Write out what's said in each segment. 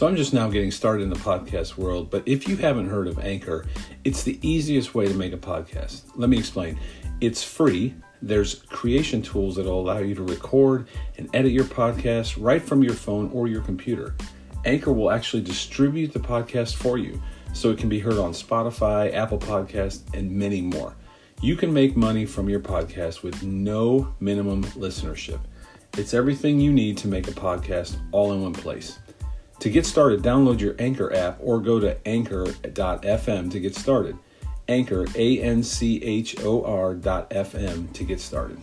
So I'm just now getting started in the podcast world, but if you haven't heard of Anchor, it's the easiest way to make a podcast. Let me explain. It's free. There's creation tools that will allow you to record and edit your podcast right from your phone or your computer. Anchor will actually distribute the podcast for you so it can be heard on Spotify, Apple Podcasts, and many more. You can make money from your podcast with no minimum listenership. It's everything you need to make a podcast all in one place. To get started, download your Anchor app or go to anchor.fm to get started. Anchor, A N C H O R dot FM to get started.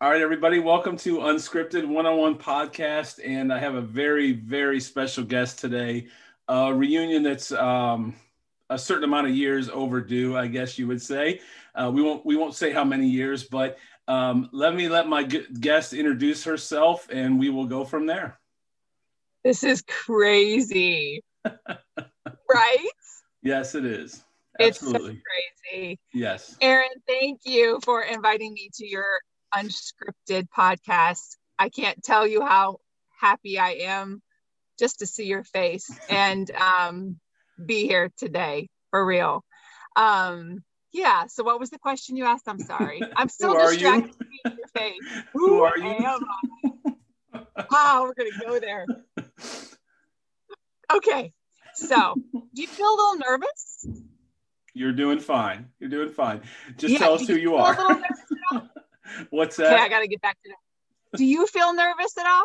All right, everybody, welcome to Unscripted One on One Podcast. And I have a very, very special guest today. A reunion that's um, a certain amount of years overdue, I guess you would say. Uh, we won't we won't say how many years, but um, let me let my guest introduce herself, and we will go from there. This is crazy, right? Yes, it is. Absolutely. It's so crazy. Yes. Aaron, thank you for inviting me to your unscripted podcast. I can't tell you how happy I am just to see your face and um, be here today for real. Um, yeah. So, what was the question you asked? I'm sorry. I'm still distracted. You? Your face. Who, Who are you? wow, ah, we're gonna go there. Okay. So, do you feel a little nervous? You're doing fine. You're doing fine. Just yeah, tell us who you are. What's that? Okay, I got to get back to that. Do you feel nervous at all?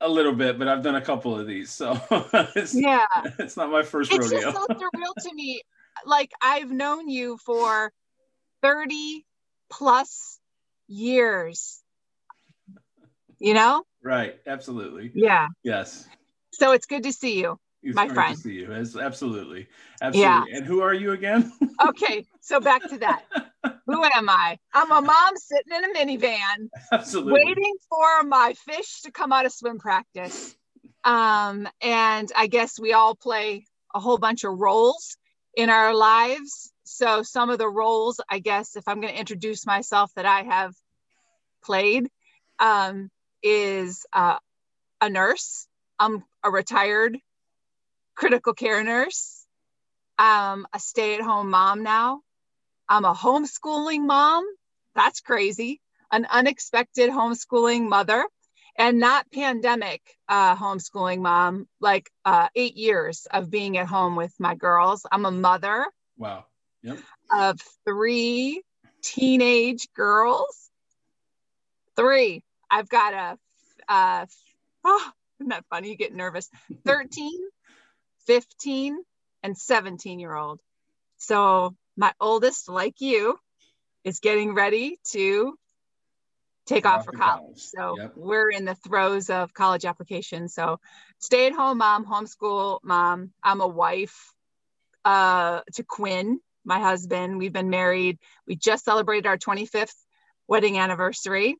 A little bit, but I've done a couple of these, so it's, yeah, it's not my first it's rodeo. It's just so surreal to me. Like I've known you for thirty plus years. You know? Right. Absolutely. Yeah. Yes. So it's good to see you. It's my friend. See you. It's absolutely, absolutely. Yeah. And who are you again? okay, so back to that. who am I? I'm a mom sitting in a minivan, absolutely, waiting for my fish to come out of swim practice. Um, and I guess we all play a whole bunch of roles in our lives. So some of the roles, I guess, if I'm going to introduce myself, that I have played, um, is uh, a nurse. I'm a retired critical care nurse. I'm a stay at home mom now. I'm a homeschooling mom. That's crazy. An unexpected homeschooling mother and not pandemic uh, homeschooling mom, like uh, eight years of being at home with my girls. I'm a mother. Wow. Yep. Of three teenage girls. Three. I've got a, uh, oh, isn't that funny? You get nervous. 13, 15, and 17 year old. So my oldest, like you, is getting ready to take off for college. So yep. we're in the throes of college application. So stay at home mom, homeschool mom. I'm a wife uh, to Quinn, my husband. We've been married. We just celebrated our 25th wedding anniversary.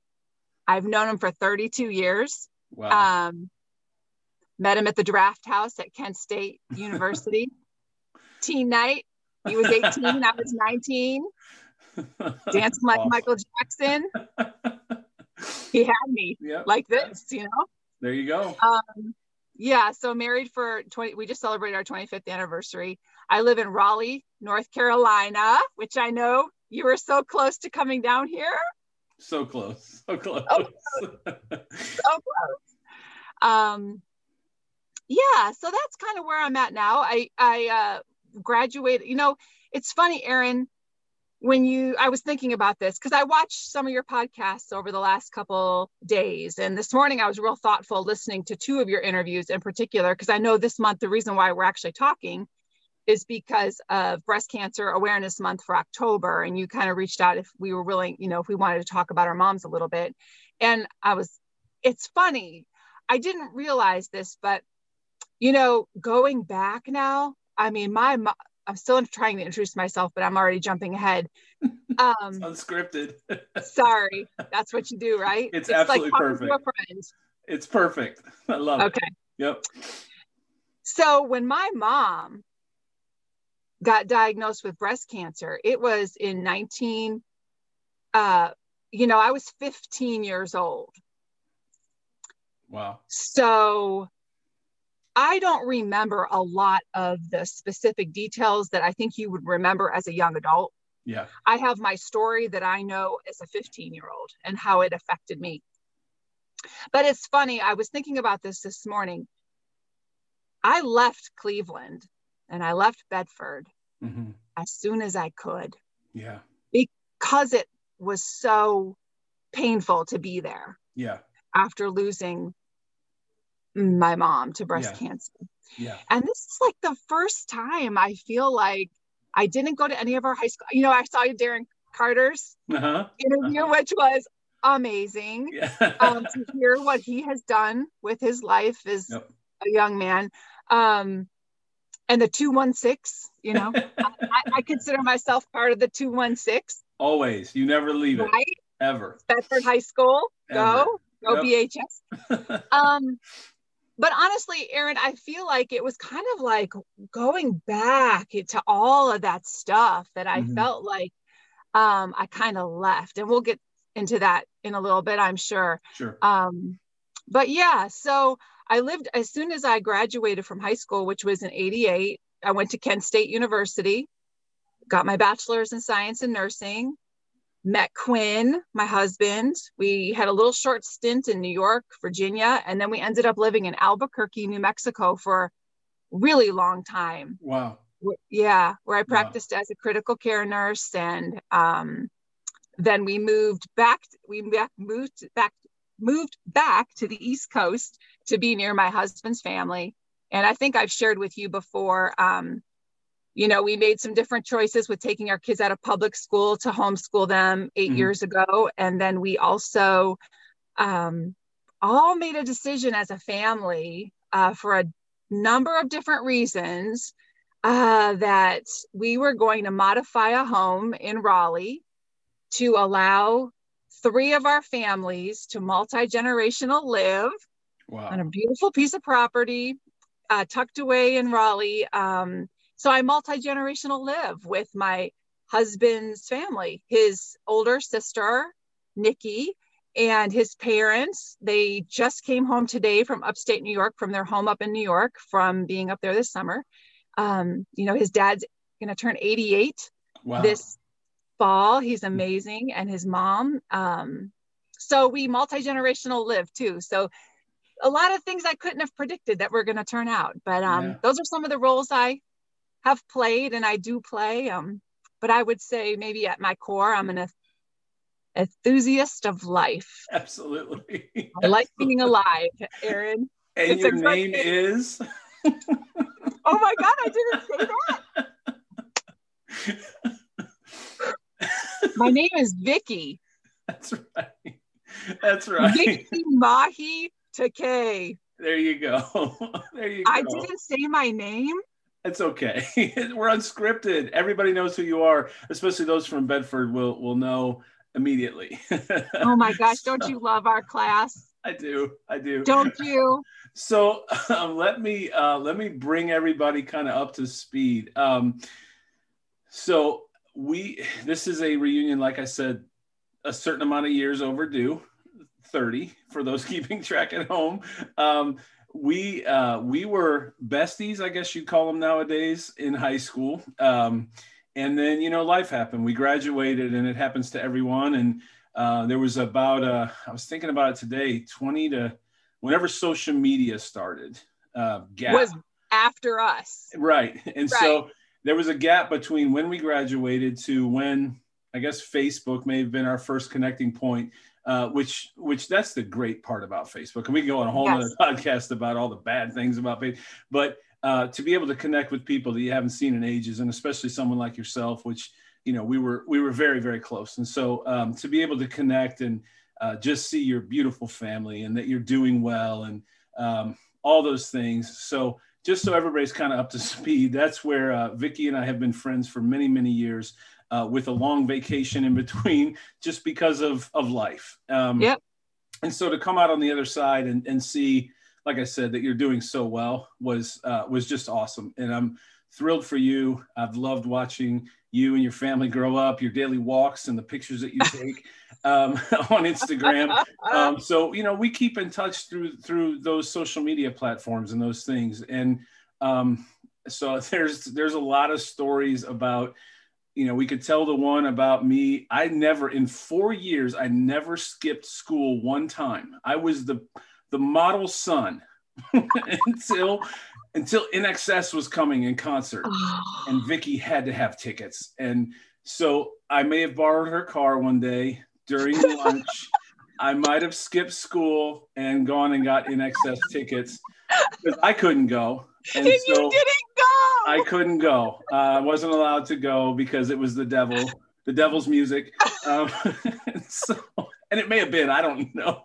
I've known him for 32 years. Wow. Um, Met him at the draft house at Kent State University. Teen night. He was 18, I was 19. Dancing like awesome. Michael Jackson. He had me yep. like this, you know? There you go. Um, yeah, so married for 20, we just celebrated our 25th anniversary. I live in Raleigh, North Carolina, which I know you were so close to coming down here. So close, so close. So close. so close. Um, yeah so that's kind of where i'm at now i i uh graduated you know it's funny aaron when you i was thinking about this because i watched some of your podcasts over the last couple days and this morning i was real thoughtful listening to two of your interviews in particular because i know this month the reason why we're actually talking is because of breast cancer awareness month for october and you kind of reached out if we were willing you know if we wanted to talk about our moms a little bit. And i was it's funny i didn't realize this but you know, going back now, I mean, my, I'm still trying to introduce myself, but I'm already jumping ahead. Um, unscripted. sorry, that's what you do, right? It's, it's absolutely like perfect. It's perfect. I love okay. it. Okay. Yep. So when my mom got diagnosed with breast cancer, it was in 19, uh, you know, I was 15 years old. Wow. So I don't remember a lot of the specific details that I think you would remember as a young adult. Yeah. I have my story that I know as a 15 year old and how it affected me. But it's funny, I was thinking about this this morning. I left Cleveland and I left Bedford hmm as soon as I could Yeah. because it was so painful to be there Yeah. after losing my mom to breast Yeah. cancer. Yeah. And this is like the first time I feel like I didn't go to any of our high school. You know, I saw Darren Carter's Uh-huh. interview, which was amazing Yeah. um, to hear what he has done with his life as Yep. a young man. Um, and the 216, you know, I, I consider myself part of the 216, Always. You never leave it. right? Ever. Bedford High School, go, go Yep. BHS. Um, but honestly, Aaron, I feel like it was kind of like going back to all of that stuff that I Mhm. felt like um, I kind of left. And we'll get into that in a little bit, I'm sure. Sure. Um, but yeah, so I lived as soon as I graduated from high school, which was in 88. I went to Kent State University, got my bachelor's in science and nursing, met Quinn, my husband. We had a little short stint in New York, Virginia, and then we ended up living in Albuquerque, New Mexico for a really long time. Wow. Yeah, where I Wow. practiced as a critical care nurse, and um, then we moved back. We back, moved back, moved back to the East Coast to be near my husband's family. And I think I've shared with you before. Um, you know, we made some different choices with taking our kids out of public school to homeschool them 8 Mhm. years ago, and then we also um, all made a decision as a family uh, for a number of different reasons uh, that we were going to modify a home in Raleigh to allow three of our families to multi generational live on a beautiful piece of property uh, tucked away in Raleigh. Um, so I multi generational live with my husband's family, his older sister, Nikki, and his parents. They just came home today from upstate New York, from their home up in New York, from being up there this summer. Um, you know, his dad's going to turn 88 Wow. this fall. He's amazing, and his mom. Um, so we multi generational live too. So a lot of things I couldn't have predicted that were going to turn out. But um, Yeah. those are some of the roles I have played and I do play. Um, but I would say maybe at my core, I'm an enthusiast of life. Absolutely. I like being alive, Aaron. And It's your name. is? Oh my God, I didn't say that. My name is Vicki. That's right. That's right. Vicki Mahi Takei. There you go. There you go. I didn't say my name. It's okay. We're unscripted. Everybody knows who you are, especially those from Bedford will will know immediately. Oh my gosh, don't you love our class? I do. I do. Don't you? So um, let me uh, let me bring everybody kind of up to speed. Um, so we this is a reunion, like I said, a certain amount of years overdue, thirty for those keeping track at home. Um, we uh, we were besties, I guess you'd call them nowadays, in high school. Um, and then you know life happened. We graduated, and it happens to everyone. And uh, there was about uh, I was thinking about it today, twenty to whenever social media started. Uh, gap. Was after us. Right. And so there was a gap between when we graduated to when I guess Facebook may have been our first connecting point, uh, which which that's the great part about Facebook. And we can go on a whole Yes. other podcast about all the bad things about Facebook. But uh, to be able to connect with people that you haven't seen in ages, and especially someone like yourself, which you know we were we were very very close. And so um, to be able to connect and uh, just see your beautiful family and that you're doing well and um, all those things. So just so everybody's kind of up to speed, that's where uh, Vicki and I have been friends for many, many years, uh, with a long vacation in between, just because of of life. Um, Yep. And so to come out on the other side and, and see like I said, that you're doing so well was uh, was just awesome, and I'm thrilled for you. I've loved watching you and your family grow up, your daily walks, and the pictures that you take um, on Instagram. Um, so you know, we keep in touch through through those social media platforms and those things, and um, so there's there's a lot of stories about you know we could tell the one about me i never in four years i never skipped school one time i was the the model son until until INXS was coming in concert and Vicki had to have tickets. And so I may have borrowed her car one day during lunch. I might have skipped school and gone and got INXS tickets because I couldn't go. And, and so you didn't go. I couldn't go. Uh, I wasn't allowed to go because it was the devil, the devil's music. Um, so and it may have been, I don't know,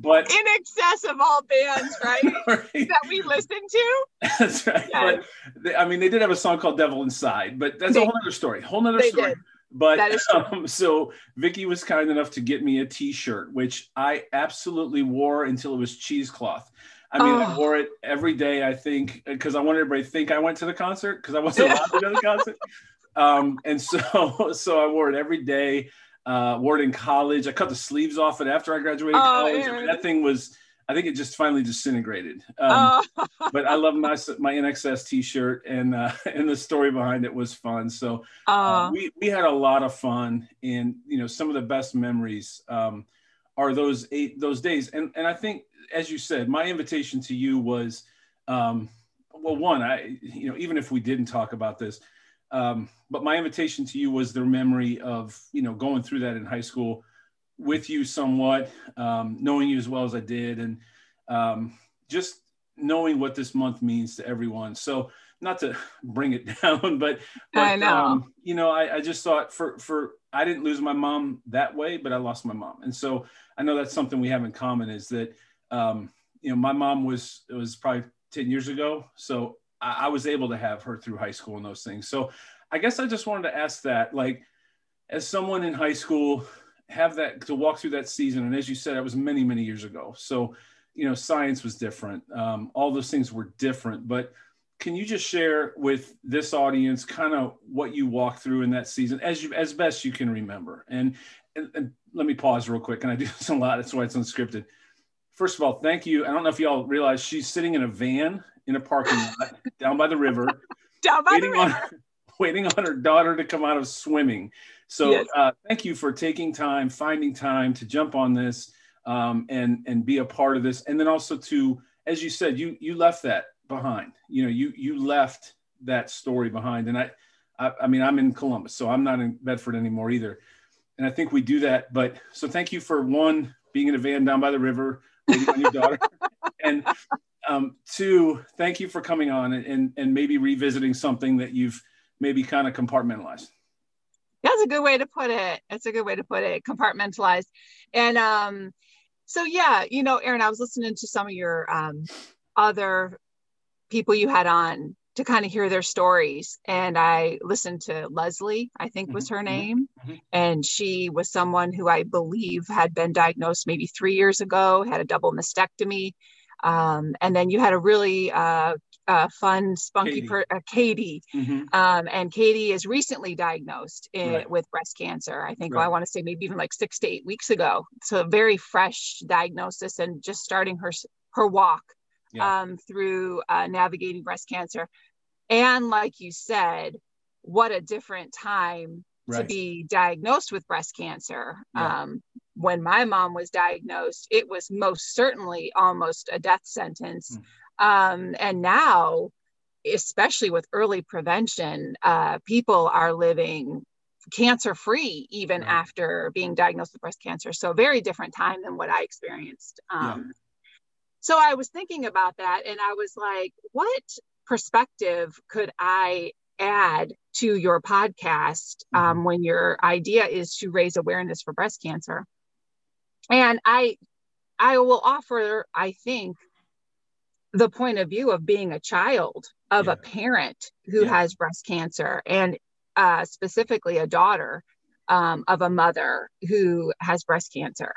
but INXS of all bands, right? right. That we listen to. That's right. Yes. But they, I mean, they did have a song called "Devil Inside," but that's they, a whole other story. Whole other story. Did. But um, so Vicki was kind enough to get me a T-shirt, which I absolutely wore until it was cheesecloth. I mean, oh. I wore it every day. I think because I wanted everybody to think I went to the concert because I wasn't allowed to go to the concert. Um, and so, so I wore it every day uh, wore it in college. I cut the sleeves off it after I graduated oh, college. I mean, that thing was, I think it just finally disintegrated. Um, oh. but I love my my INXS T-shirt, and uh, and the story behind it was fun. So uh, we we had a lot of fun, and you know some of the best memories um, are those eight those days. And and I think, as you said, my invitation to you was, um, well, one, I you know even if we didn't talk about this um, but my invitation to you was the memory of you know going through that in high school with you somewhat, um, knowing you as well as I did, and um, just knowing what this month means to everyone. So not to bring it down, but, but I know. Um, you know, I, I just thought for for I didn't lose my mom that way, but I lost my mom, and so I know that's something we have in common is that um, you know my mom was it was probably ten years ago, so I, I was able to have her through high school and those things. So I guess I just wanted to ask that, like, as someone in high school, have that to walk through that season. And as you said, it was many, many years ago. So, you know, science was different. Um, all those things were different. But can you just share with this audience kind of what you walked through in that season as you as best you can remember? And, and, and let me pause real quick. And I do this a lot. That's why it's unscripted. First of all, thank you. I don't know if y'all realize she's sitting in a van in a parking lot down by the river, down by the river. On, waiting on her daughter to come out of swimming. So yes. uh, thank you for taking time, finding time to jump on this um, and and be a part of this, and then also to, as you said, you you left that behind. You know, you you left that story behind, and I, I, I mean, I'm in Columbus, so I'm not in Bedford anymore either, and I think we do that. But so thank you for one being in a van down by the river waiting on your daughter, and um, two, thank you for coming on and, and maybe revisiting something that you've maybe kind of compartmentalized. That's a good way to put it. That's a good way to put it. Compartmentalized. And um, so yeah, you know, Aaron, I was listening to some of your um, other people you had on to kind of hear their stories. And I listened to Leslie, I think was her mm-hmm. name. Mm-hmm. And she was someone who I believe had been diagnosed maybe three years ago, had a double mastectomy. Um, and then you had a really uh, uh, fun, spunky Katie, per, uh, Katie. Mm-hmm. Um, and Katie is recently diagnosed in, right. with breast cancer. I think right. well, I want to say maybe even like six to eight weeks ago. So a very fresh diagnosis and just starting her her walk yeah. um, through uh, navigating breast cancer. And like you said, what a different time right. to be diagnosed with breast cancer. Yeah. Um, when my mom was diagnosed, it was most certainly almost a death sentence. Mm. Um, and now, especially with early prevention, uh, people are living cancer free even right. after being diagnosed with breast cancer. So, very different time than what I experienced. Um, yeah. So, I was thinking about that and I was like, what perspective could I add to your podcast um, mm-hmm. when your idea is to raise awareness for breast cancer? And I, I will offer, I think, the point of view of being a child of yeah. a parent who yeah. has breast cancer and uh, specifically a daughter um, of a mother who has breast cancer.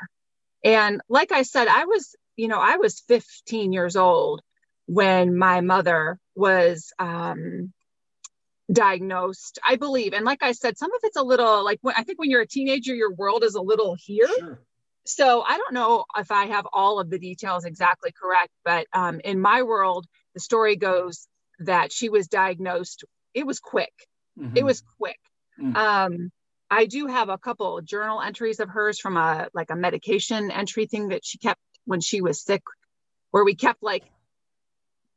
And like I said, I was, you know, I was 15 years old when my mother was um, diagnosed, I believe. And like I said, some of it's a little like when I think when you're a teenager, your world is a little here. Sure. So I don't know if I have all of the details exactly correct, but um, in my world, the story goes that she was diagnosed. It was quick. Mm-hmm. It was quick. Mm-hmm. Um, I do have a couple journal entries of hers from a like a medication entry thing that she kept when she was sick, where we kept like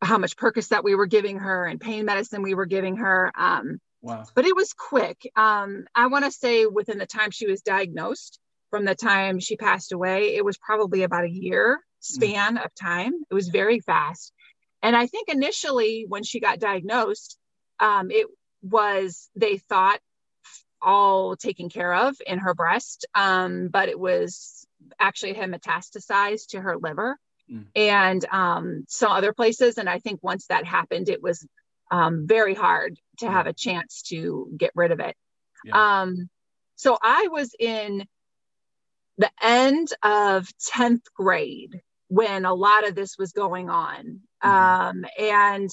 how much Percocet we were giving her and pain medicine we were giving her. Um, wow. But it was quick. Um, I want to say within the time she was diagnosed, from the time she passed away, it was probably about a year span mm. of time. It was very fast. And I think initially when she got diagnosed, um, it was, they thought all taken care of in her breast, um, but it was actually had metastasized to her liver mm. and um, some other places. And I think once that happened, it was um, very hard to have a chance to get rid of it. Yeah. Um, so I was in the end of 10th grade when a lot of this was going on. Um, and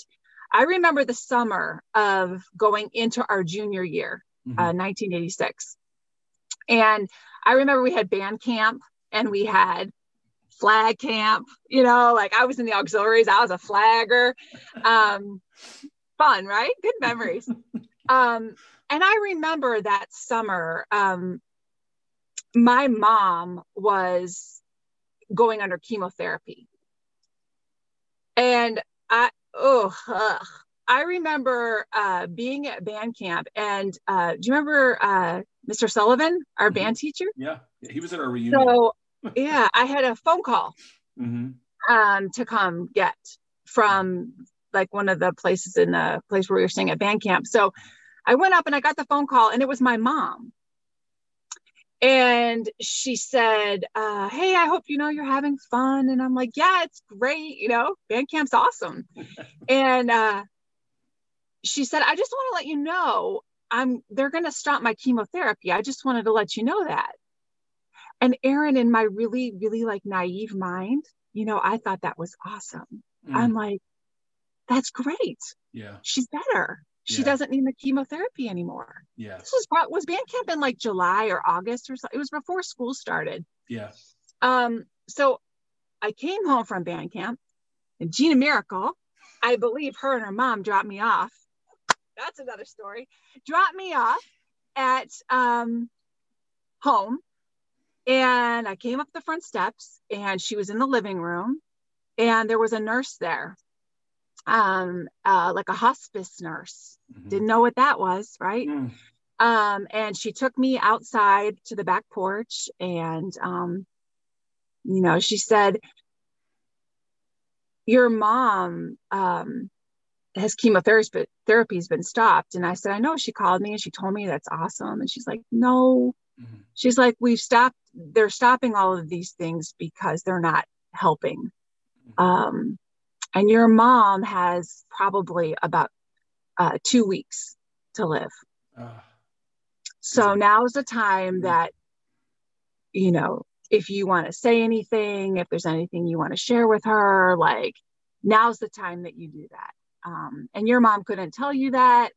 I remember the summer of going into our junior year, mm-hmm. uh, 1986. And I remember we had band camp and we had flag camp, you know, like I was in the auxiliaries, I was a flagger. Um, fun, right? Good memories. um, and I remember that summer, um, my mom was going under chemotherapy. And I, oh, ugh. I remember uh, being at band camp, and uh, do you remember uh, Mr. Sullivan, our mm-hmm. band teacher? Yeah, he was at our reunion. So, yeah, I had a phone call mm-hmm. um, to come get from like one of the places in the place where we were staying at band camp. So, I went up and I got the phone call, and it was my mom. And she said uh, hey i hope you know you're having fun. And i'm like yeah it's great you know band camp's awesome. And uh, she said i just want to let you know i'm they're going to stop my chemotherapy. I just wanted to let you know that and aaron in my really really like naive mind you know i thought that was awesome mm. i'm like that's great yeah she's better she yeah. doesn't need the chemotherapy anymore. Yeah. This was was band camp in like July or August or so. It was before school started. Yeah. Um, so I came home from band camp and Gina Miracle, I believe her and her mom dropped me off. That's another story. Dropped me off at um home and I came up the front steps and she was in the living room and there was a nurse there um, uh, like a hospice nurse. Mm-hmm. Didn't know what that was, right? Mm. Um, and she took me outside to the back porch and, um, you know, she said, Your mom um, has chemotherapy, but therapy's been stopped. And I said, I know. She called me and she told me that's awesome. And she's like, No. Mm-hmm. She's like, We've stopped, they're stopping all of these things because they're not helping. Mm-hmm. Um, and your mom has probably about uh, two weeks to live. Uh, so is the time mm-hmm. that, you know, if you want to say anything, if there's anything you want to share with her, like now's the time that you do that. Um, and your mom couldn't tell you that.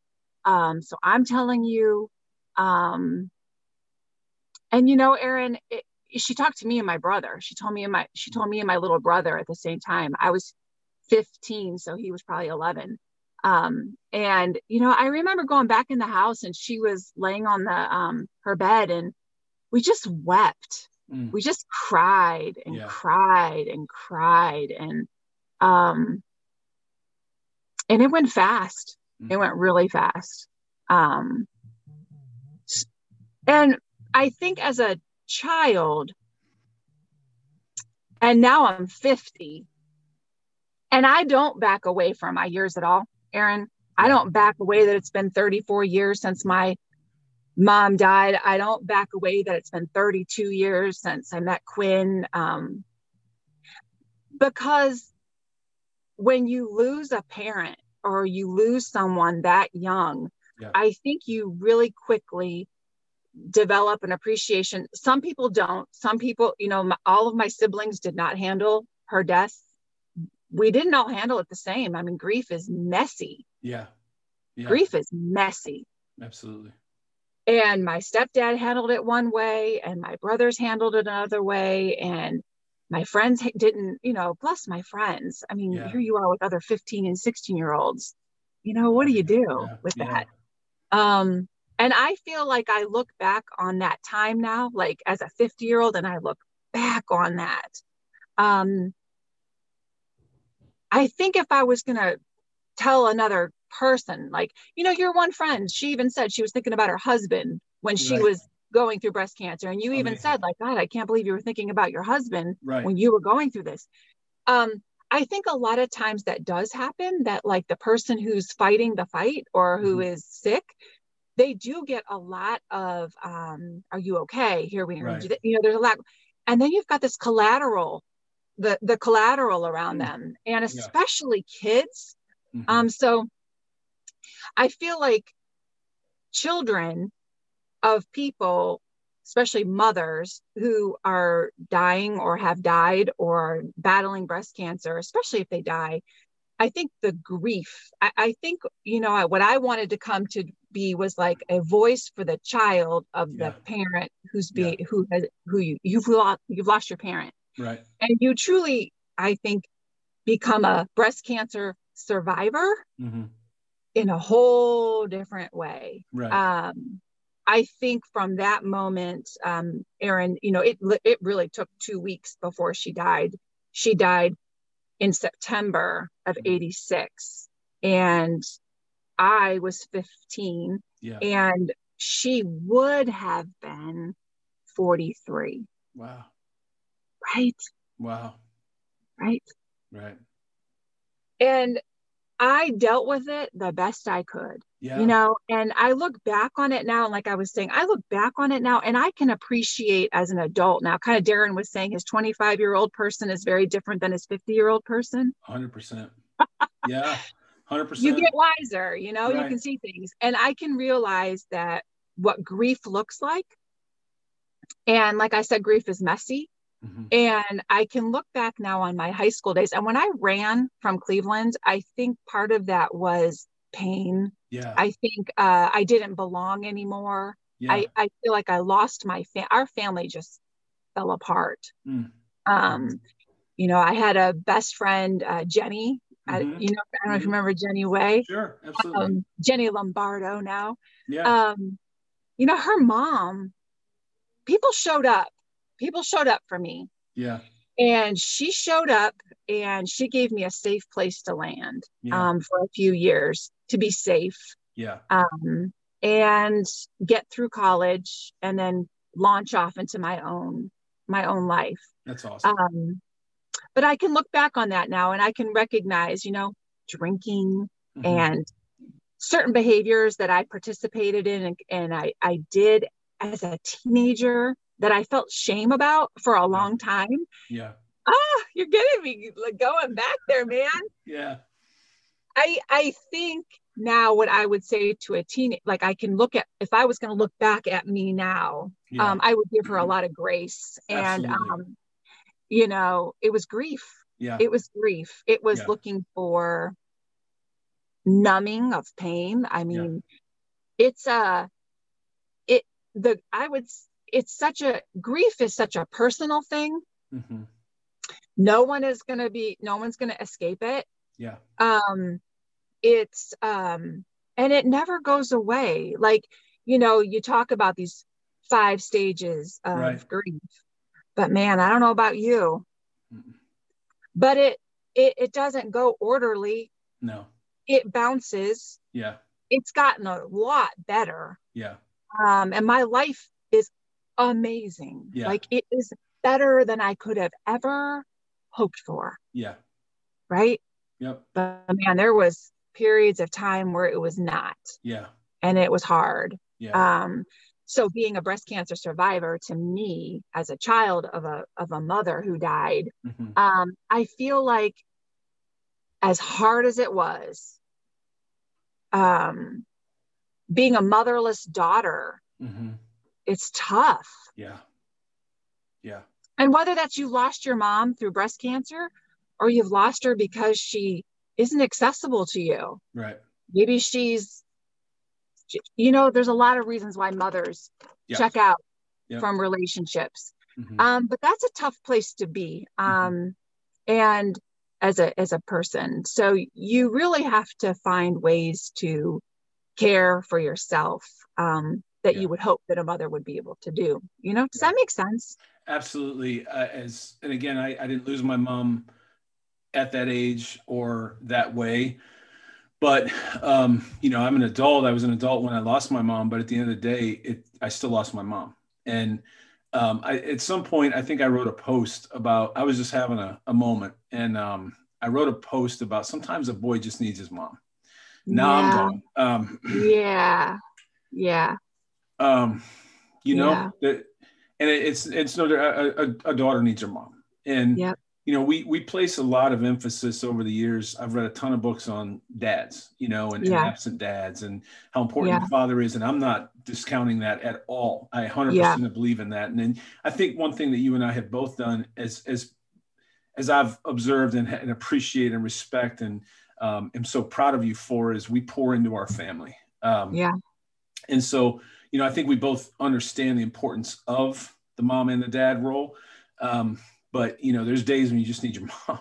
Um, so I'm telling you. Um, and you know, Aaron, it, she talked to me and my brother. She told me and my she told me and my little brother at the same time. I was 15, so he was probably 11. Um, and you know, I remember going back in the house and she was laying on the um, her bed and we just wept. Mm. We just cried and yeah. cried and cried and um and it went fast. Mm. It went really fast. Um and I think as a child and now I'm 50 and I don't back away from my years at all, Aaron. I don't back away that it's been 34 years since my mom died. I don't back away that it's been 32 years since I met Quinn. Um, because when you lose a parent or you lose someone that young, yeah. I think you really quickly develop an appreciation. Some people don't. Some people, you know, my, all of my siblings did not handle her death, we didn't all handle it the same. I mean, grief is messy. Yeah. yeah. Grief is messy. Absolutely. And my stepdad handled it one way, and my brothers handled it another way. And my friends didn't, you know, bless my friends. I mean, yeah. here you are with other 15 and 16 year olds. You know, what do you do yeah. with that? Um, and I feel like I look back on that time now, like as a 50 year old, and I look back on that. Um, I think if I was going to tell another person, like, you know, your one friend, she even said she was thinking about her husband when she right. was going through breast cancer. And you Amazing. even said, like, God, I can't believe you were thinking about your husband right. when you were going through this. Um, I think a lot of times that does happen that, like, the person who's fighting the fight or who mm-hmm. is sick, they do get a lot of, um, are you okay? Here we right. You know, there's a lot. And then you've got this collateral the the collateral around mm-hmm. them and especially yeah. kids mm-hmm. um so i feel like children of people especially mothers who are dying or have died or battling breast cancer especially if they die i think the grief i, I think you know what i wanted to come to be was like a voice for the child of yeah. the parent who's being yeah. who has who you you've lost you've lost your parent Right. And you truly, I think, become a breast cancer survivor mm-hmm. in a whole different way. Right. Um, I think from that moment, um, Aaron, you know, it it really took two weeks before she died. She died in September of '86, mm-hmm. and I was 15, yeah. and she would have been 43. Wow. Right. Wow. Right. Right. And I dealt with it the best I could. Yeah. You know, and I look back on it now, and like I was saying, I look back on it now and I can appreciate as an adult now, kind of Darren was saying, his 25 year old person is very different than his 50 year old person. 100%. yeah. 100%. You get wiser, you know, right. you can see things. And I can realize that what grief looks like. And like I said, grief is messy. Mm-hmm. And I can look back now on my high school days. And when I ran from Cleveland, I think part of that was pain. Yeah. I think uh, I didn't belong anymore. Yeah. I, I feel like I lost my fam- our family just fell apart. Mm. Um, you know, I had a best friend, uh, Jenny. Mm-hmm. I, you know, I don't know if you mm-hmm. remember Jenny Way. Sure, absolutely. Um, Jenny Lombardo now. Yeah. Um, you know, her mom, people showed up people showed up for me. Yeah. And she showed up and she gave me a safe place to land yeah. um, for a few years to be safe. Yeah. Um, and get through college and then launch off into my own my own life. That's awesome. Um, but I can look back on that now and I can recognize, you know, drinking mm-hmm. and certain behaviors that I participated in and, and I, I did as a teenager that I felt shame about for a long time. Yeah. Ah, you're getting me like going back there, man. yeah. I I think now what I would say to a teen like I can look at if I was going to look back at me now, yeah. um, I would give her a mm-hmm. lot of grace. And um, you know, it was grief. Yeah. It was grief. It was yeah. looking for numbing of pain. I mean, yeah. it's a it the I would it's such a grief is such a personal thing. Mm-hmm. No one is going to be, no one's going to escape it. Yeah. Um, it's, um, and it never goes away. Like, you know, you talk about these five stages of right. grief, but man, I don't know about you, mm but it, it, it doesn't go orderly. No. It bounces. Yeah. It's gotten a lot better. Yeah. Um, and my life is amazing. Yeah. Like it is better than I could have ever hoped for. Yeah. Right. Yep. But man, there was periods of time where it was not. Yeah. And it was hard. Yeah. Um, so being a breast cancer survivor to me as a child of a of a mother who died, mm-hmm. um, I feel like as hard as it was, um, being a motherless daughter, mm-hmm it's tough. Yeah. Yeah. And whether that's you lost your mom through breast cancer or you've lost her because she isn't accessible to you. Right. Maybe she's, you know, there's a lot of reasons why mothers yeah. check out yeah. from relationships. Mm-hmm. Um, but that's a tough place to be. Mm-hmm. Um, mm-hmm. And as a as a person, so you really have to find ways to care for yourself um, that yeah. you would hope that a mother would be able to do. You know, does that make sense? Absolutely. Uh, as and again, I, I didn't lose my mom at that age or that way. But um, you know, I'm an adult. I was an adult when I lost my mom, but at the end of the day, it I still lost my mom. And um, I, at some point, I think I wrote a post about I was just having a, a moment, and um, I wrote a post about sometimes a boy just needs his mom. Now yeah. I'm going. Um, yeah, yeah. Um, you know, yeah. that, and it, it's it's no a, a, a daughter needs her mom, and yep you know, we we place a lot of emphasis over the years. I've read a ton of books on dads, you know, and, yeah. and absent dads, and how important yeah. the father is. And I'm not discounting that at all. I 100% yeah. believe in that. And then I think one thing that you and I have both done, as as as I've observed and, and appreciate and respect, and um, am so proud of you for, is we pour into our family. Um, yeah. And so, you know, I think we both understand the importance of the mom and the dad role. Um, but you know there's days when you just need your mom.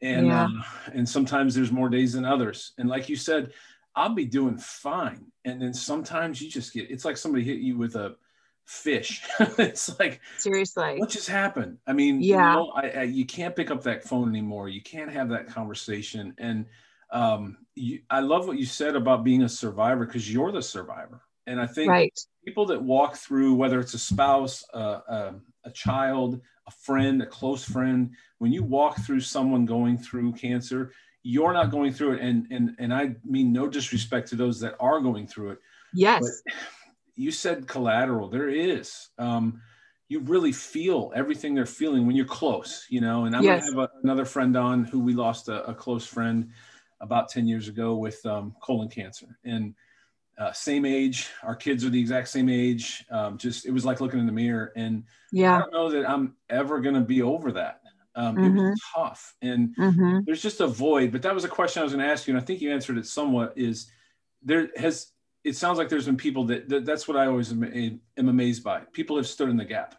And yeah. uh, and sometimes there's more days than others. And like you said i'll be doing fine. And then sometimes you just get it's like somebody hit you with a fish. It's like seriously. what just happened? I mean yeah. you, know, I, I, you can't pick up that phone anymore. You can't have that conversation. And um, you, i love what you said about being a survivor because you're the survivor. And i think right. people that walk through whether it's a spouse uh, uh, a child a friend, a close friend, when you walk through someone going through cancer, you're not going through it. And and and I mean no disrespect to those that are going through it. Yes. you said collateral. There is. Um, you really feel everything they're feeling when you're close, you know. And I'm yes. gonna have a, another friend on who we lost a, a, close friend about 10 years ago with um, colon cancer. And uh, same age. Our kids are the exact same age. Um, just it was like looking in the mirror, and yeah, I don't know that I'm ever going to be over that. Um, mm-hmm. It was mm-hmm. tough, and mm-hmm. there's just a void. But that was a question I was going to ask you, and I think you answered it somewhat. Is there has it sounds like there's been people that, that that's what I always am, am, amazed by. People have stood in the gap,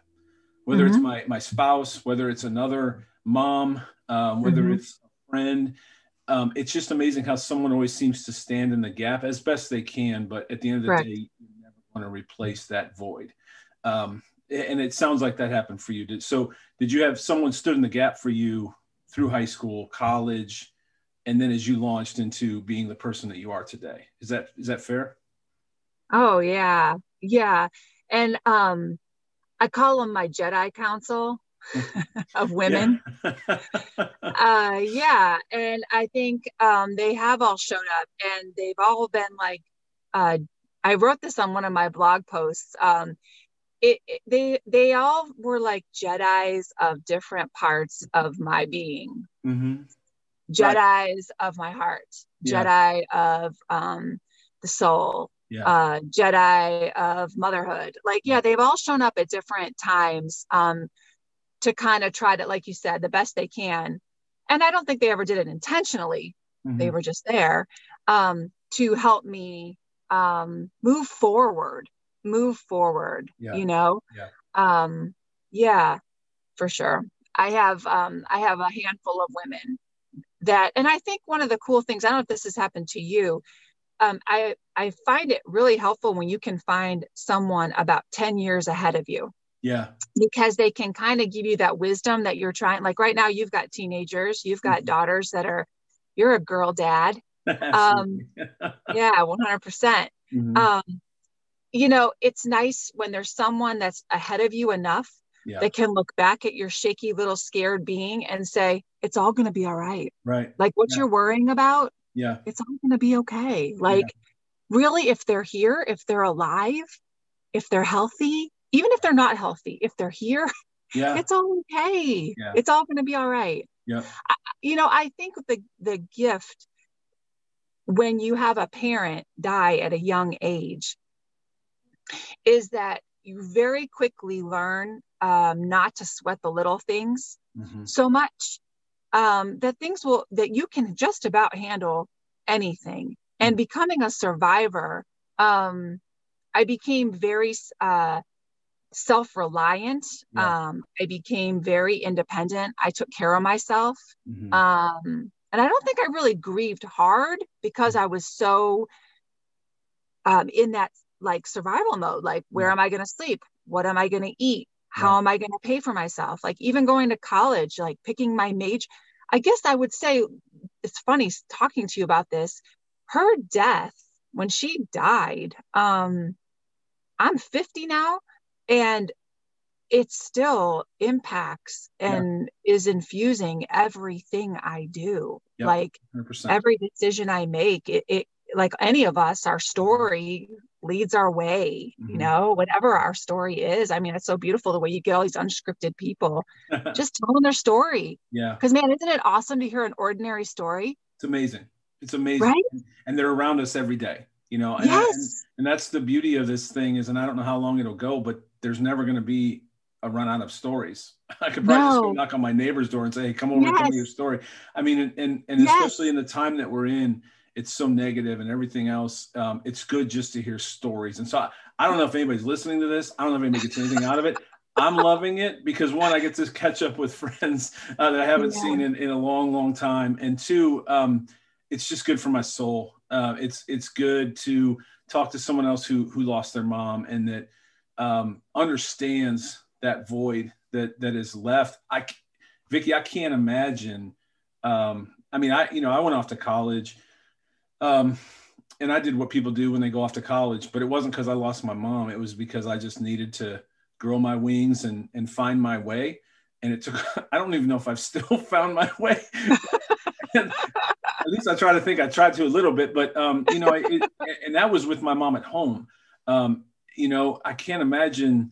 whether mm-hmm. it's my my spouse, whether it's another mom, um, whether mm-hmm. it's a friend um, it's just amazing how someone always seems to stand in the gap as best they can, but at the end of the day, you never want to replace that void. Um, and it sounds like that happened for you. Did so? Did you have someone stood in the gap for you through high school, college, and then as you launched into being the person that you are today? Is that is that fair? Oh yeah, yeah, and um, I call them my Jedi Council of women. Yeah. uh, yeah. And I think um, they have all showed up and they've all been like, uh, I wrote this on one of my blog posts. Um, it, it, they they all were like Jedi's of different parts of my being. Mm-hmm. Jedi's right. of my heart. Yeah. Jedi of um, the soul. Yeah. Uh, Jedi of motherhood. Like, yeah, they've all shown up at different times. Um, to kind of try to, like you said, the best they can. And I don't think they ever did it intentionally. Mm-hmm. They were just there um, to help me um, move forward, move forward, yeah. you know? Yeah. Um, yeah, for sure. I have, um, I have a handful of women that, and I think one of the cool things, I don't know if this has happened to you. Um, I, I find it really helpful when you can find someone about 10 years ahead of you yeah. Because they can kind of give you that wisdom that you're trying. Like right now, you've got teenagers, you've got mm-hmm. daughters that are, you're a girl dad. um, yeah, 100%. percent mm-hmm. Um, you know, it's nice when there's someone that's ahead of you enough yeah. that can look back at your shaky little scared being and say, it's all going to be all right. Right. Like what yeah. you're worrying about. Yeah. It's all going to be okay. Like, yeah. really, if they're here, if they're alive, if they're healthy, even if they're not healthy, if they're here, yeah. it's all okay. Yeah. It's all going to be all right. Yeah. I, you know, I think the the gift when you have a parent die at a young age is that you very quickly learn um, not to sweat the little things mm-hmm. so much. um, that things will that you can just about handle anything and becoming a survivor um, i became very uh, self-reliant yeah. um, i became very independent i took care of myself mm-hmm. um, and i don't think i really grieved hard because i was so um, in that like survival mode like where yeah. am i going to sleep what am i going to eat how yeah. am i going to pay for myself like even going to college like picking my major i guess i would say it's funny talking to you about this her death when she died um i'm 50 now and it still impacts and yeah. is infusing everything i do yep, like 100%. every decision i make it, it like any of us our story leads our way mm-hmm. you know whatever our story is i mean it's so beautiful the way you get all these unscripted people just telling their story yeah because man isn't it awesome to hear an ordinary story it's amazing it's amazing right? and they're around us every day you know and, yes. and, and that's the beauty of this thing is and i don't know how long it'll go but there's never going to be a run out of stories. I could probably no. just go knock on my neighbor's door and say, "Hey, come over yes. and tell me your story." I mean, and and, and yes. especially in the time that we're in, it's so negative and everything else. Um, it's good just to hear stories. And so I, I, don't know if anybody's listening to this. I don't know if anybody gets anything out of it. I'm loving it because one, I get to catch up with friends uh, that I haven't yeah. seen in, in a long, long time, and two, um, it's just good for my soul. Uh, it's it's good to talk to someone else who who lost their mom and that um, understands that void that that is left. I, Vicki, I can't imagine. Um, I mean, I you know I went off to college um, and I did what people do when they go off to college, but it wasn't because I lost my mom. It was because I just needed to grow my wings and and find my way. And it took. I don't even know if I've still found my way. at least I try to think I tried to a little bit, but um, you know, it, and that was with my mom at home. Um, you know, I can't imagine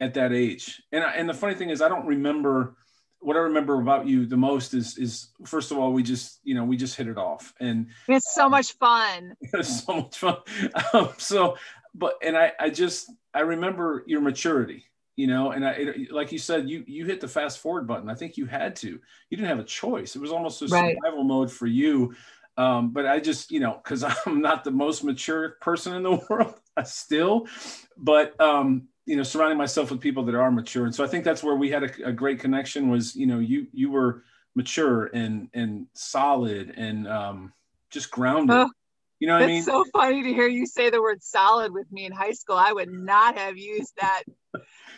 at that age. And I, and the funny thing is, I don't remember what I remember about you the most is is first of all we just you know we just hit it off and it's so much fun. It's so much fun. Um, so, but and I I just I remember your maturity, you know, and I it, like you said you you hit the fast forward button. I think you had to. You didn't have a choice. It was almost a right. survival mode for you. Um, but I just you know because I'm not the most mature person in the world still, but um, you know surrounding myself with people that are mature. And so i think that's where we had a, a great connection was you know you you were mature and and solid and um just grounded. Oh, you know what i mean it's so funny to hear you say the word solid with me in high school i would not have used that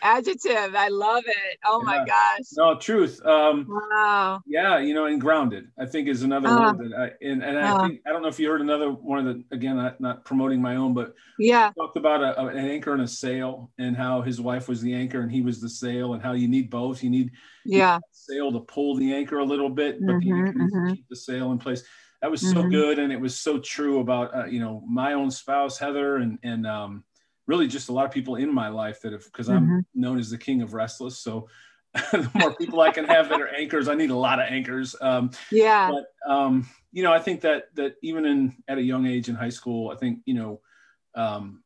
adjective. I love it. Oh yeah. my gosh. No, truth. Um, wow. Yeah, you know, and grounded, I think is another uh, word that I, and, and uh, I think, I don't know if you heard another one of the, again, not, not promoting my own, but yeah, talked about a, a, an anchor and a sail and how his wife was the anchor and he was the sail and how you need both. You need, yeah, sail to pull the anchor a little bit, but mm-hmm, you can mm-hmm. keep the sail in place. That was so mm-hmm. good. And it was so true about, uh, you know, my own spouse, Heather, and, and, um, really just a lot of people in my life that have because I'm mm-hmm. known as the king of restless. So the more people I can have that are anchors, I need a lot of anchors. Um, yeah. But um, you know, I think that that even in at a young age in high school, I think you know um,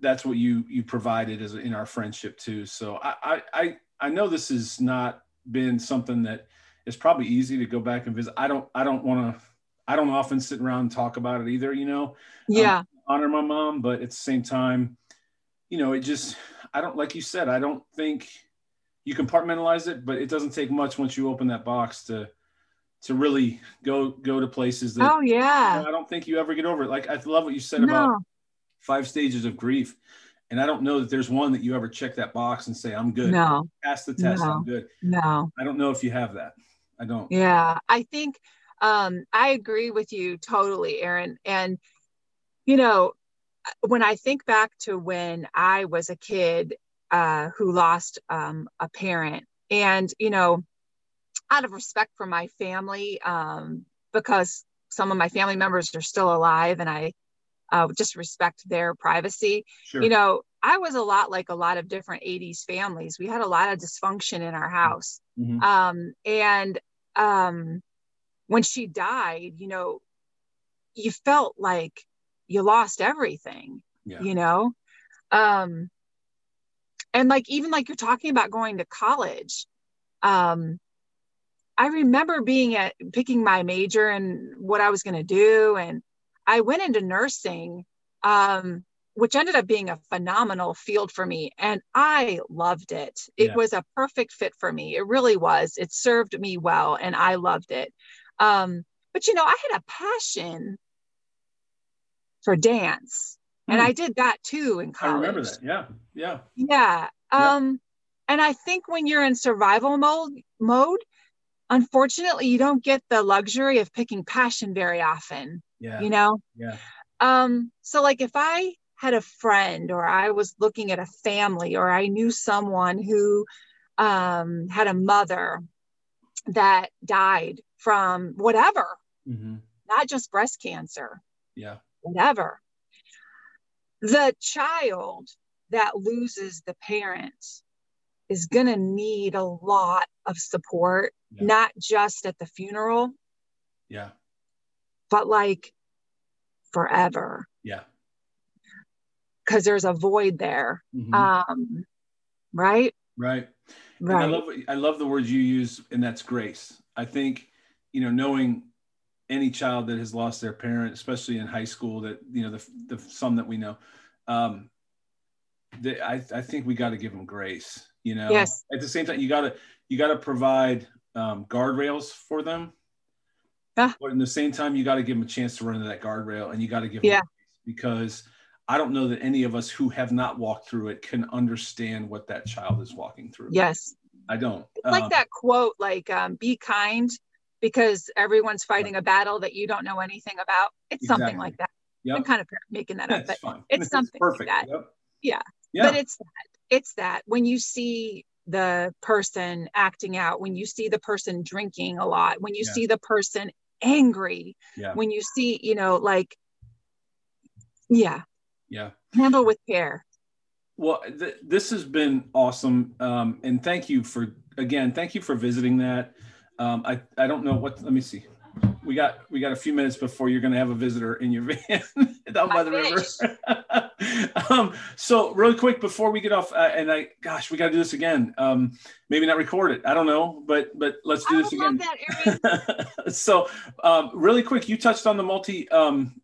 that's what you you provided as in our friendship too. So I I I know this has not been something that is probably easy to go back and visit. I don't I don't want to. I don't often sit around and talk about it either, you know. Yeah. Um, honor my mom, but at the same time, you know, it just, I don't, like you said, I don't think you compartmentalize it, but it doesn't take much once you open that box to, to really go, go to places that, oh yeah, you know, I don't think you ever get over it. Like, I love what you said no. about five stages of grief. And I don't know that there's one that you ever check that box and say, I'm good. No. Pass the test. No. I'm good. No. I don't know if you have that. I don't. Yeah. I think um, I agree with you totally, Aaron. And you know, when I think back to when I was a kid uh, who lost um, a parent, and you know, out of respect for my family, um, because some of my family members are still alive, and I uh, just respect their privacy. Sure. You know, I was a lot like a lot of different 80s families. We had a lot of dysfunction in our house. Mm-hmm. Um, and um, when she died, you know, you felt like you lost everything yeah. you know um and like even like you're talking about going to college um I remember being at picking my major and what I was going to do. And I went into nursing, um, which ended up being a phenomenal field for me. And I loved it. It yeah. was a perfect fit for me. It really was. It served me well and I loved it. Um, but you know, I had a passion for dance. Mm. And hmm. I did that too in college. I remember that. Yeah. Yeah. Yeah. Um, and I think when you're in survival mode mode, unfortunately you don't get the luxury of picking passion very often. Yeah. You know? Yeah. Um, so like if I had a friend or I was looking at a family or I knew someone who um had a mother that died from whatever, mm-hmm. not just breast cancer. Yeah. Whatever. The child that loses the parent is going to need a lot of support, yeah. not just at the funeral. Yeah. But like forever. Yeah. Because there's a void there. Mm-hmm. Um, right? Right. Right. And I love I love the words you use, and that's grace. I think, you know, knowing any child that has lost their parent, especially in high school, that you know, the the some that we know, um, they, I I think we got to give them grace you know yes at the same time you gotta you gotta provide um, guardrails for them ah. but in the same time you got to give them a chance to run into that guardrail and you got to give them yeah. because i don't know that any of us who have not walked through it can understand what that child is walking through yes i don't it's like um, that quote like um, be kind because everyone's fighting a battle that you don't know anything about it's exactly. something like that yep. i'm kind of making that up but fine. it's something perfect like that. Yep. yeah yeah. But it's that it's that when you see the person acting out, when you see the person drinking a lot, when you yeah. see the person angry, yeah. when you see, you know, like, yeah. Yeah. Handle with care. Well, th- this has been awesome. Um, and thank you for, again, thank you for visiting that. Um, I, I don't know what, let me see we got we got a few minutes before you're going to have a visitor in your van down by the river. um, so really quick before we get off, uh, and I gosh, we got to do this again. Um, maybe not record it. I don't know, but but let's do I this again. That, so um, really quick, you touched on the multi um,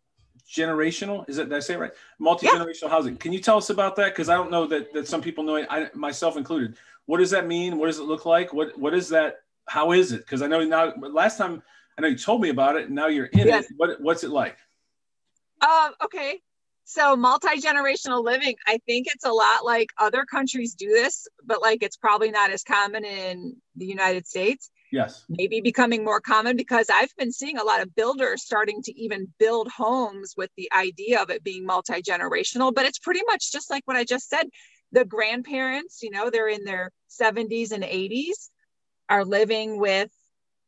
generational. Is that did I say right? Multi generational yeah. housing. Can you tell us about that? Because I don't know that that some people know it. I myself included. What does that mean? What does it look like? What what is that? How is it? Because I know now last time I know you told me about it. And now you're in yes. it. What, what's it like? Um, okay. So multi generational living, I think it's a lot like other countries do this, but like it's probably not as common in the United States. Yes. Maybe becoming more common because I've been seeing a lot of builders starting to even build homes with the idea of it being multi generational. But it's pretty much just like what I just said. The grandparents, you know, they're in their 70s and 80s, are living with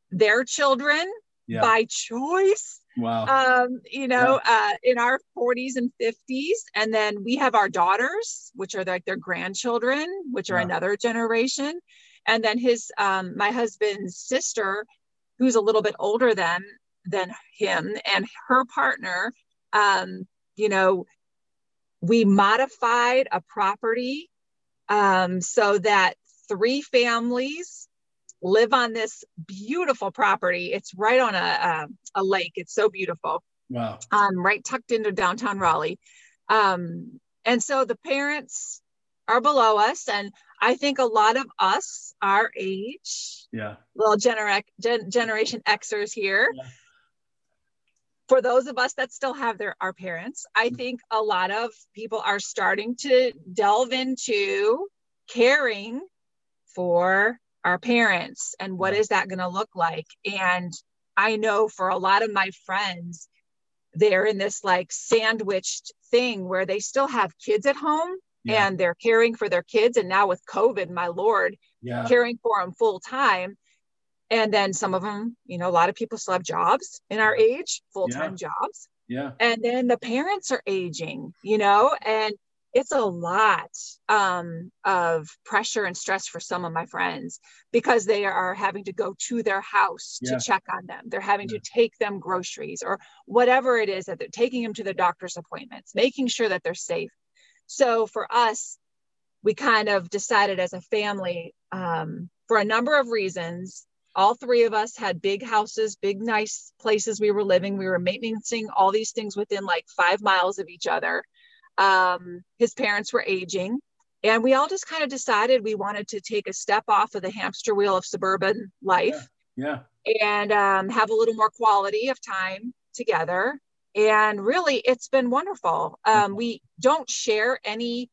their children yeah. by choice. Wow. Um, you know, yeah. uh, in our 40s and 50s. And then we have our daughters, which are like their grandchildren, which are yeah. another generation. And then his, um, my husband's sister, who's a little bit older than than him, and her partner. Um, you know, we modified a property um, so that three families live on this beautiful property. It's right on a, a, a lake. It's so beautiful. Wow. Um, right tucked into downtown Raleigh. Um, and so the parents are below us. And I think a lot of us, our age, yeah, little genera- gen- generation Xers here. Yeah. For those of us that still have their our parents, I mm-hmm. think a lot of people are starting to delve into caring for our parents and what is that going to look like and i know for a lot of my friends they're in this like sandwiched thing where they still have kids at home yeah. and they're caring for their kids and now with covid my lord yeah. caring for them full time and then some of them you know a lot of people still have jobs in our age full-time yeah. jobs yeah and then the parents are aging you know and it's a lot um, of pressure and stress for some of my friends because they are having to go to their house yeah. to check on them. They're having yeah. to take them groceries or whatever it is that they're taking them to the doctor's appointments, making sure that they're safe. So for us, we kind of decided as a family, um, for a number of reasons, all three of us had big houses, big, nice places we were living. We were maintaining all these things within like five miles of each other. Um, his parents were aging. And we all just kind of decided we wanted to take a step off of the hamster wheel of suburban life. Yeah. yeah. And um, have a little more quality of time together. And really, it's been wonderful. Um, we don't share any,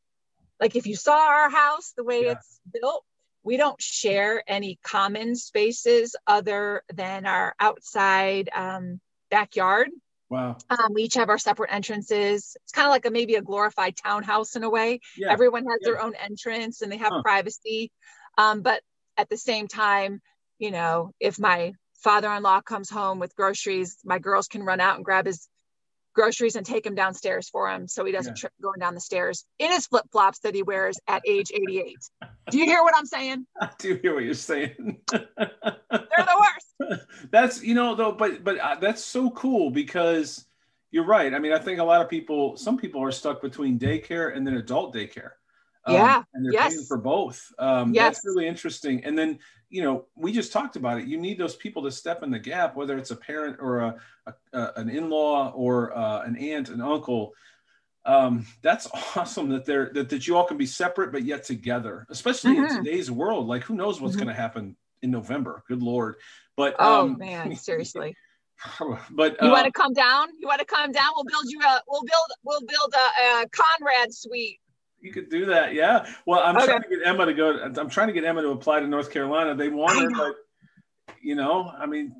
like, if you saw our house, the way yeah. it's built, we don't share any common spaces other than our outside um, backyard. Wow. Um, we each have our separate entrances. It's kind of like a maybe a glorified townhouse in a way. Yeah. Everyone has yeah. their own entrance and they have huh. privacy. Um, but at the same time, you know, if my father-in-law comes home with groceries, my girls can run out and grab his groceries and take him downstairs for him so he doesn't yeah. trip going down the stairs in his flip flops that he wears at age 88. do you hear what I'm saying? I do hear what you're saying. They're the worst. That's you know though, but but uh, that's so cool because you're right. I mean, I think a lot of people, some people are stuck between daycare and then adult daycare. Um, yeah. And they're yes. paying for both. Um, yes. That's really interesting. And then, you know, we just talked about it. You need those people to step in the gap, whether it's a parent or a, a, a an in-law or uh, an aunt, an uncle. Um, that's awesome that they're that, that you all can be separate but yet together, especially mm-hmm. in today's world. Like, who knows what's mm-hmm. going to happen in November? Good lord! But oh um, man, seriously. but you uh, want to come down? You want to come down? We'll build you a. We'll build. We'll build a, a Conrad suite you could do that. Yeah. Well, I'm okay. trying to get Emma to go. I'm trying to get Emma to apply to North Carolina. They want her, but you know, I mean,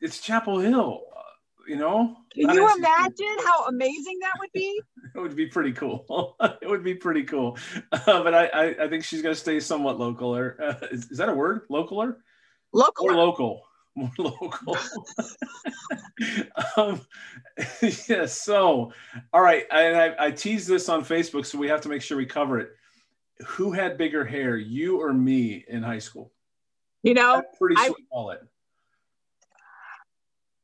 it's Chapel Hill. Uh, you know. Can you imagine how amazing that would be? it would be pretty cool. it would be pretty cool. Uh, but I, I, I, think she's going to stay somewhat local. Or uh, is, is, that a word? Localer. Local. Or local more local. um, yes. Yeah, so, all right. I, I, I teased this on Facebook, so we have to make sure we cover it. Who had bigger hair, you or me, in high school? You know, pretty sweet I, mullet.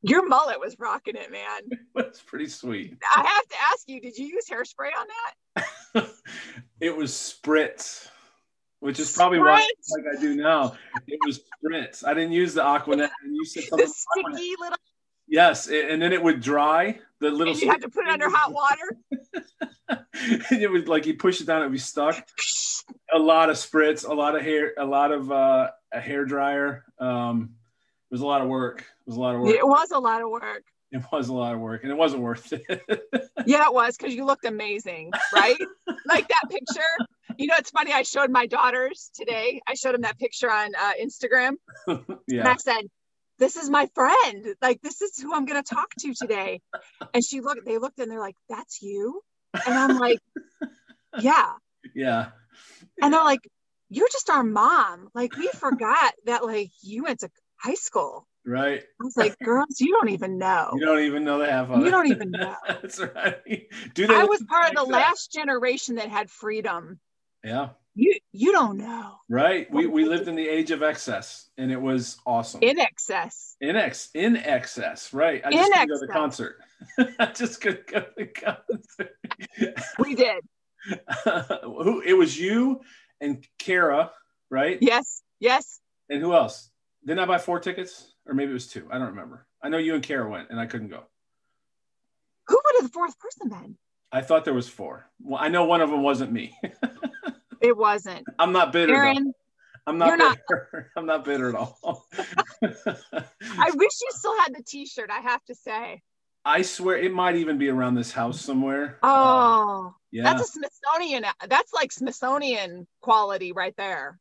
Your mullet was rocking it, man. That's pretty sweet. I have to ask you, did you use hairspray on that? it was spritz which is probably why like I do now. It was spritz. I didn't use the Aquanet, and you said something. The sticky little. Yes, and then it would dry. The little. And you had to put it under hot water. it was like you push it down, it would be stuck. a lot of spritz, a lot of hair, a lot of uh, a hair dryer. Um, it was a lot of work. It was a lot of work. It was a lot of work. It was a lot of work, and it wasn't worth it. yeah, it was because you looked amazing, right? like that picture you know, it's funny. I showed my daughters today. I showed them that picture on uh, Instagram. yeah. And I said, "This is my friend. Like, this is who I'm going to talk to today." And she looked. They looked and they're like, "That's you." And I'm like, "Yeah." Yeah. And they're like, "You're just our mom. Like, we forgot that. Like, you went to high school." Right. I was like, girls, you don't even know. You don't even know the half of You don't even know. That's right. Do they I was part of the last generation that had freedom yeah. You you don't know. Right. We we lived in the age of excess and it was awesome. In excess. In ex in excess. Right. I just couldn't go to the concert. I just couldn't go to the concert. we did. who it was you and Kara, right? Yes. Yes. And who else? Didn't I buy four tickets? Or maybe it was two. I don't remember. I know you and Kara went and I couldn't go. Who would have the fourth person been? I thought there was four. Well, I know one of them wasn't me. It wasn't. I'm not bitter. Aaron, I'm not bitter. I'm not bitter at all. I wish you still had the T-shirt. I have to say. I swear it might even be around this house somewhere. Oh, uh, yeah. That's a Smithsonian. That's like Smithsonian quality right there.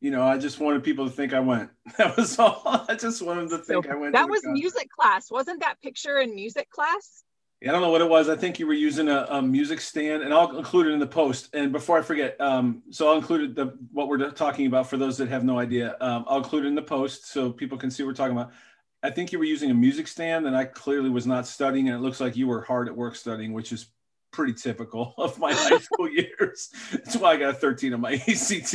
You know, I just wanted people to think I went. That was all. I just wanted to think so I went. That was music class. Wasn't that picture in music class? Yeah, I don't know what it was. I think you were using a, a, music stand, and I'll include it in the post. And before I forget, um, so I'll include the what we're talking about for those that have no idea. Um, I'll include it in the post so people can see what we're talking about. I think you were using a music stand, and I clearly was not studying, and it looks like you were hard at work studying, which is pretty typical of my high school years. That's why I got a 13 on my ACT.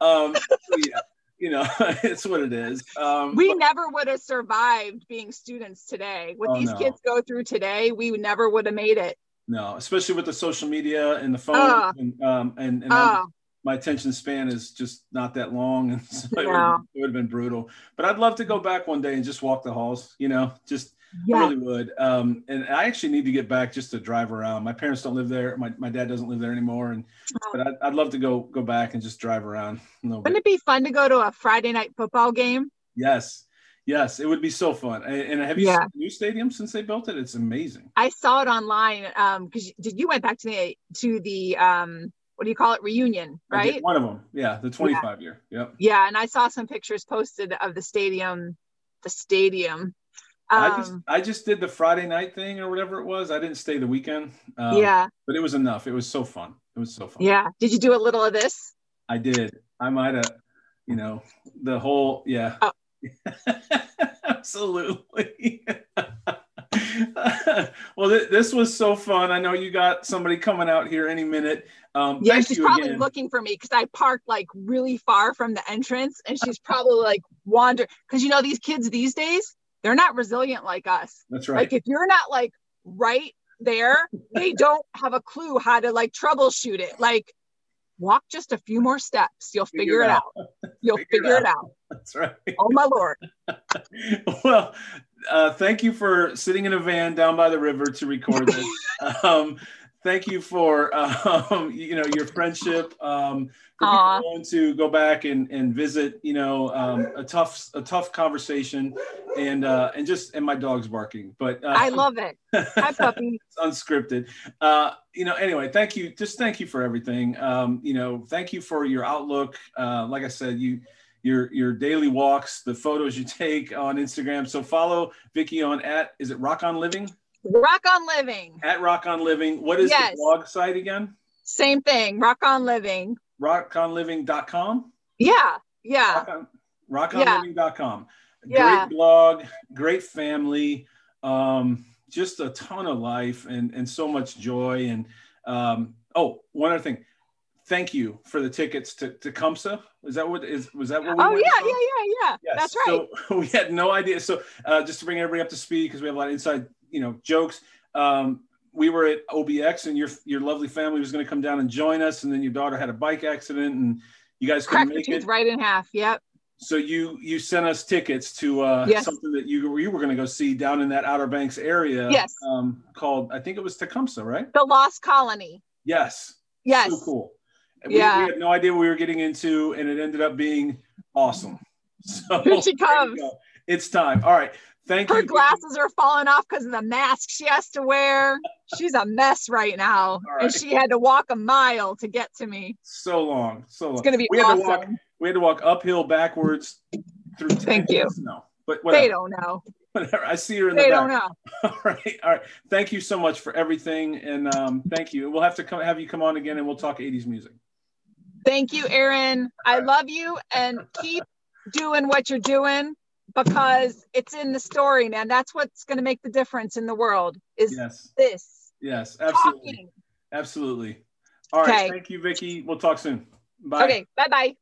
Um, yeah you know, it's what it is. Um, we but, never would have survived being students today. What oh, these no. kids go through today, we never would have made it. No, especially with the social media and the phone and um, and, and my attention span is just not that long, and so it, No. would, it would have been brutal. But I'd love to go back one day and just walk the halls. You know, just I Yeah. really would. Um, and I actually need to get back just to drive around. My parents don't live there. My, my dad doesn't live there anymore. And but I'd, I'd love to go go back and just drive around Wouldn't bit. it be fun to go to a Friday night football game? Yes, yes, it would be so fun. And, have you Yeah. seen the new stadium since they built it? It's amazing. I saw it online um because did you went back to the to the um what do you call it reunion right? One of them. Yeah, the 25 year. Yep. Yeah, and I saw some pictures posted of the stadium, the stadium. I just Um, I just did the Friday night thing or whatever it was. I didn't stay the weekend. Um, yeah, but it was enough. It was so fun. It was so fun. yeah. Did you do a little of this? I did. I might have, you know, the whole yeah. Oh. Absolutely. well, th- this was so fun. I know you got somebody coming out here any minute. Um, Yeah, she's probably again. looking for me because I parked like really far from the entrance, and she's probably like wander because you know these kids these days they're not resilient like us. That's right. Like if you're not like right there, they don't have a clue how to like troubleshoot it. Like walk just a few more steps, you'll figure, it out. You'll Figure it figure it out. That's right. Oh my lord. well, uh, thank you for sitting in a van down by the river to record this. um, thank you for um, you know your friendship. Um, for people willing to go back and, and visit, you know, um, a tough a tough conversation, and uh, and just and my dog's barking, but uh, I love it. Hi puppy. it's unscripted. Uh, you know, anyway, thank you. Just thank you for everything. Um, you know, thank you for your outlook. Uh, like I said, you your your daily walks, the photos you take on Instagram. So follow Vicki on at is it Rock on Living Rock on living. at Rock on Living. What is Yes. the blog site again? Same thing. Rock on living. Rockonliving.com. Yeah. Yeah. Rock on, rockonliving.com. Yeah. Great blog, great family, um, just a ton of life and, and so much joy. And um, oh, one other thing. Thank you for the tickets to, to Kumsa. Is that what is was that what we Oh yeah, yeah, yeah, yeah. Yes. That's right. So we had no idea. So uh, just to bring everybody up to speed, because we have a lot of inside, you know, jokes. Um, we were at OBX, and your your lovely family was going to come down and join us, and then your daughter had a bike accident, and you guys couldn't Cracked make tooth it. right in half. Yep. So you you sent us tickets to uh, Yes. something that you you were going to go see down in that Outer Banks area. Yes. Um, called I think it was Tecumseh, right? The Lost Colony. Yes. Yes. So cool. We, Yeah. we had no idea what we were getting into, and it ended up being awesome. So Here she comes. It's time. All right. Thank you. Her you. glasses are falling off because of the mask she has to wear. She's a mess right now. right. And she had to walk a mile to get to me. So long. So long. It's gonna be we had to walk. awesome. We had to walk uphill backwards through. Thank you. No, but They don't know. whatever. I see her in They the don't know. All right. All right. Thank you so much for everything, and um, thank you. We'll have to come have you come on again, and we'll talk '80s music. Thank you, Aaron. I love you and keep doing what you're doing because it's in the story, man. That's what's going to make the difference in the world is Yes. this Yes. Absolutely. talking. Absolutely. All right. Okay. Thank you, Vicki. We'll talk soon. Bye. Okay, bye bye.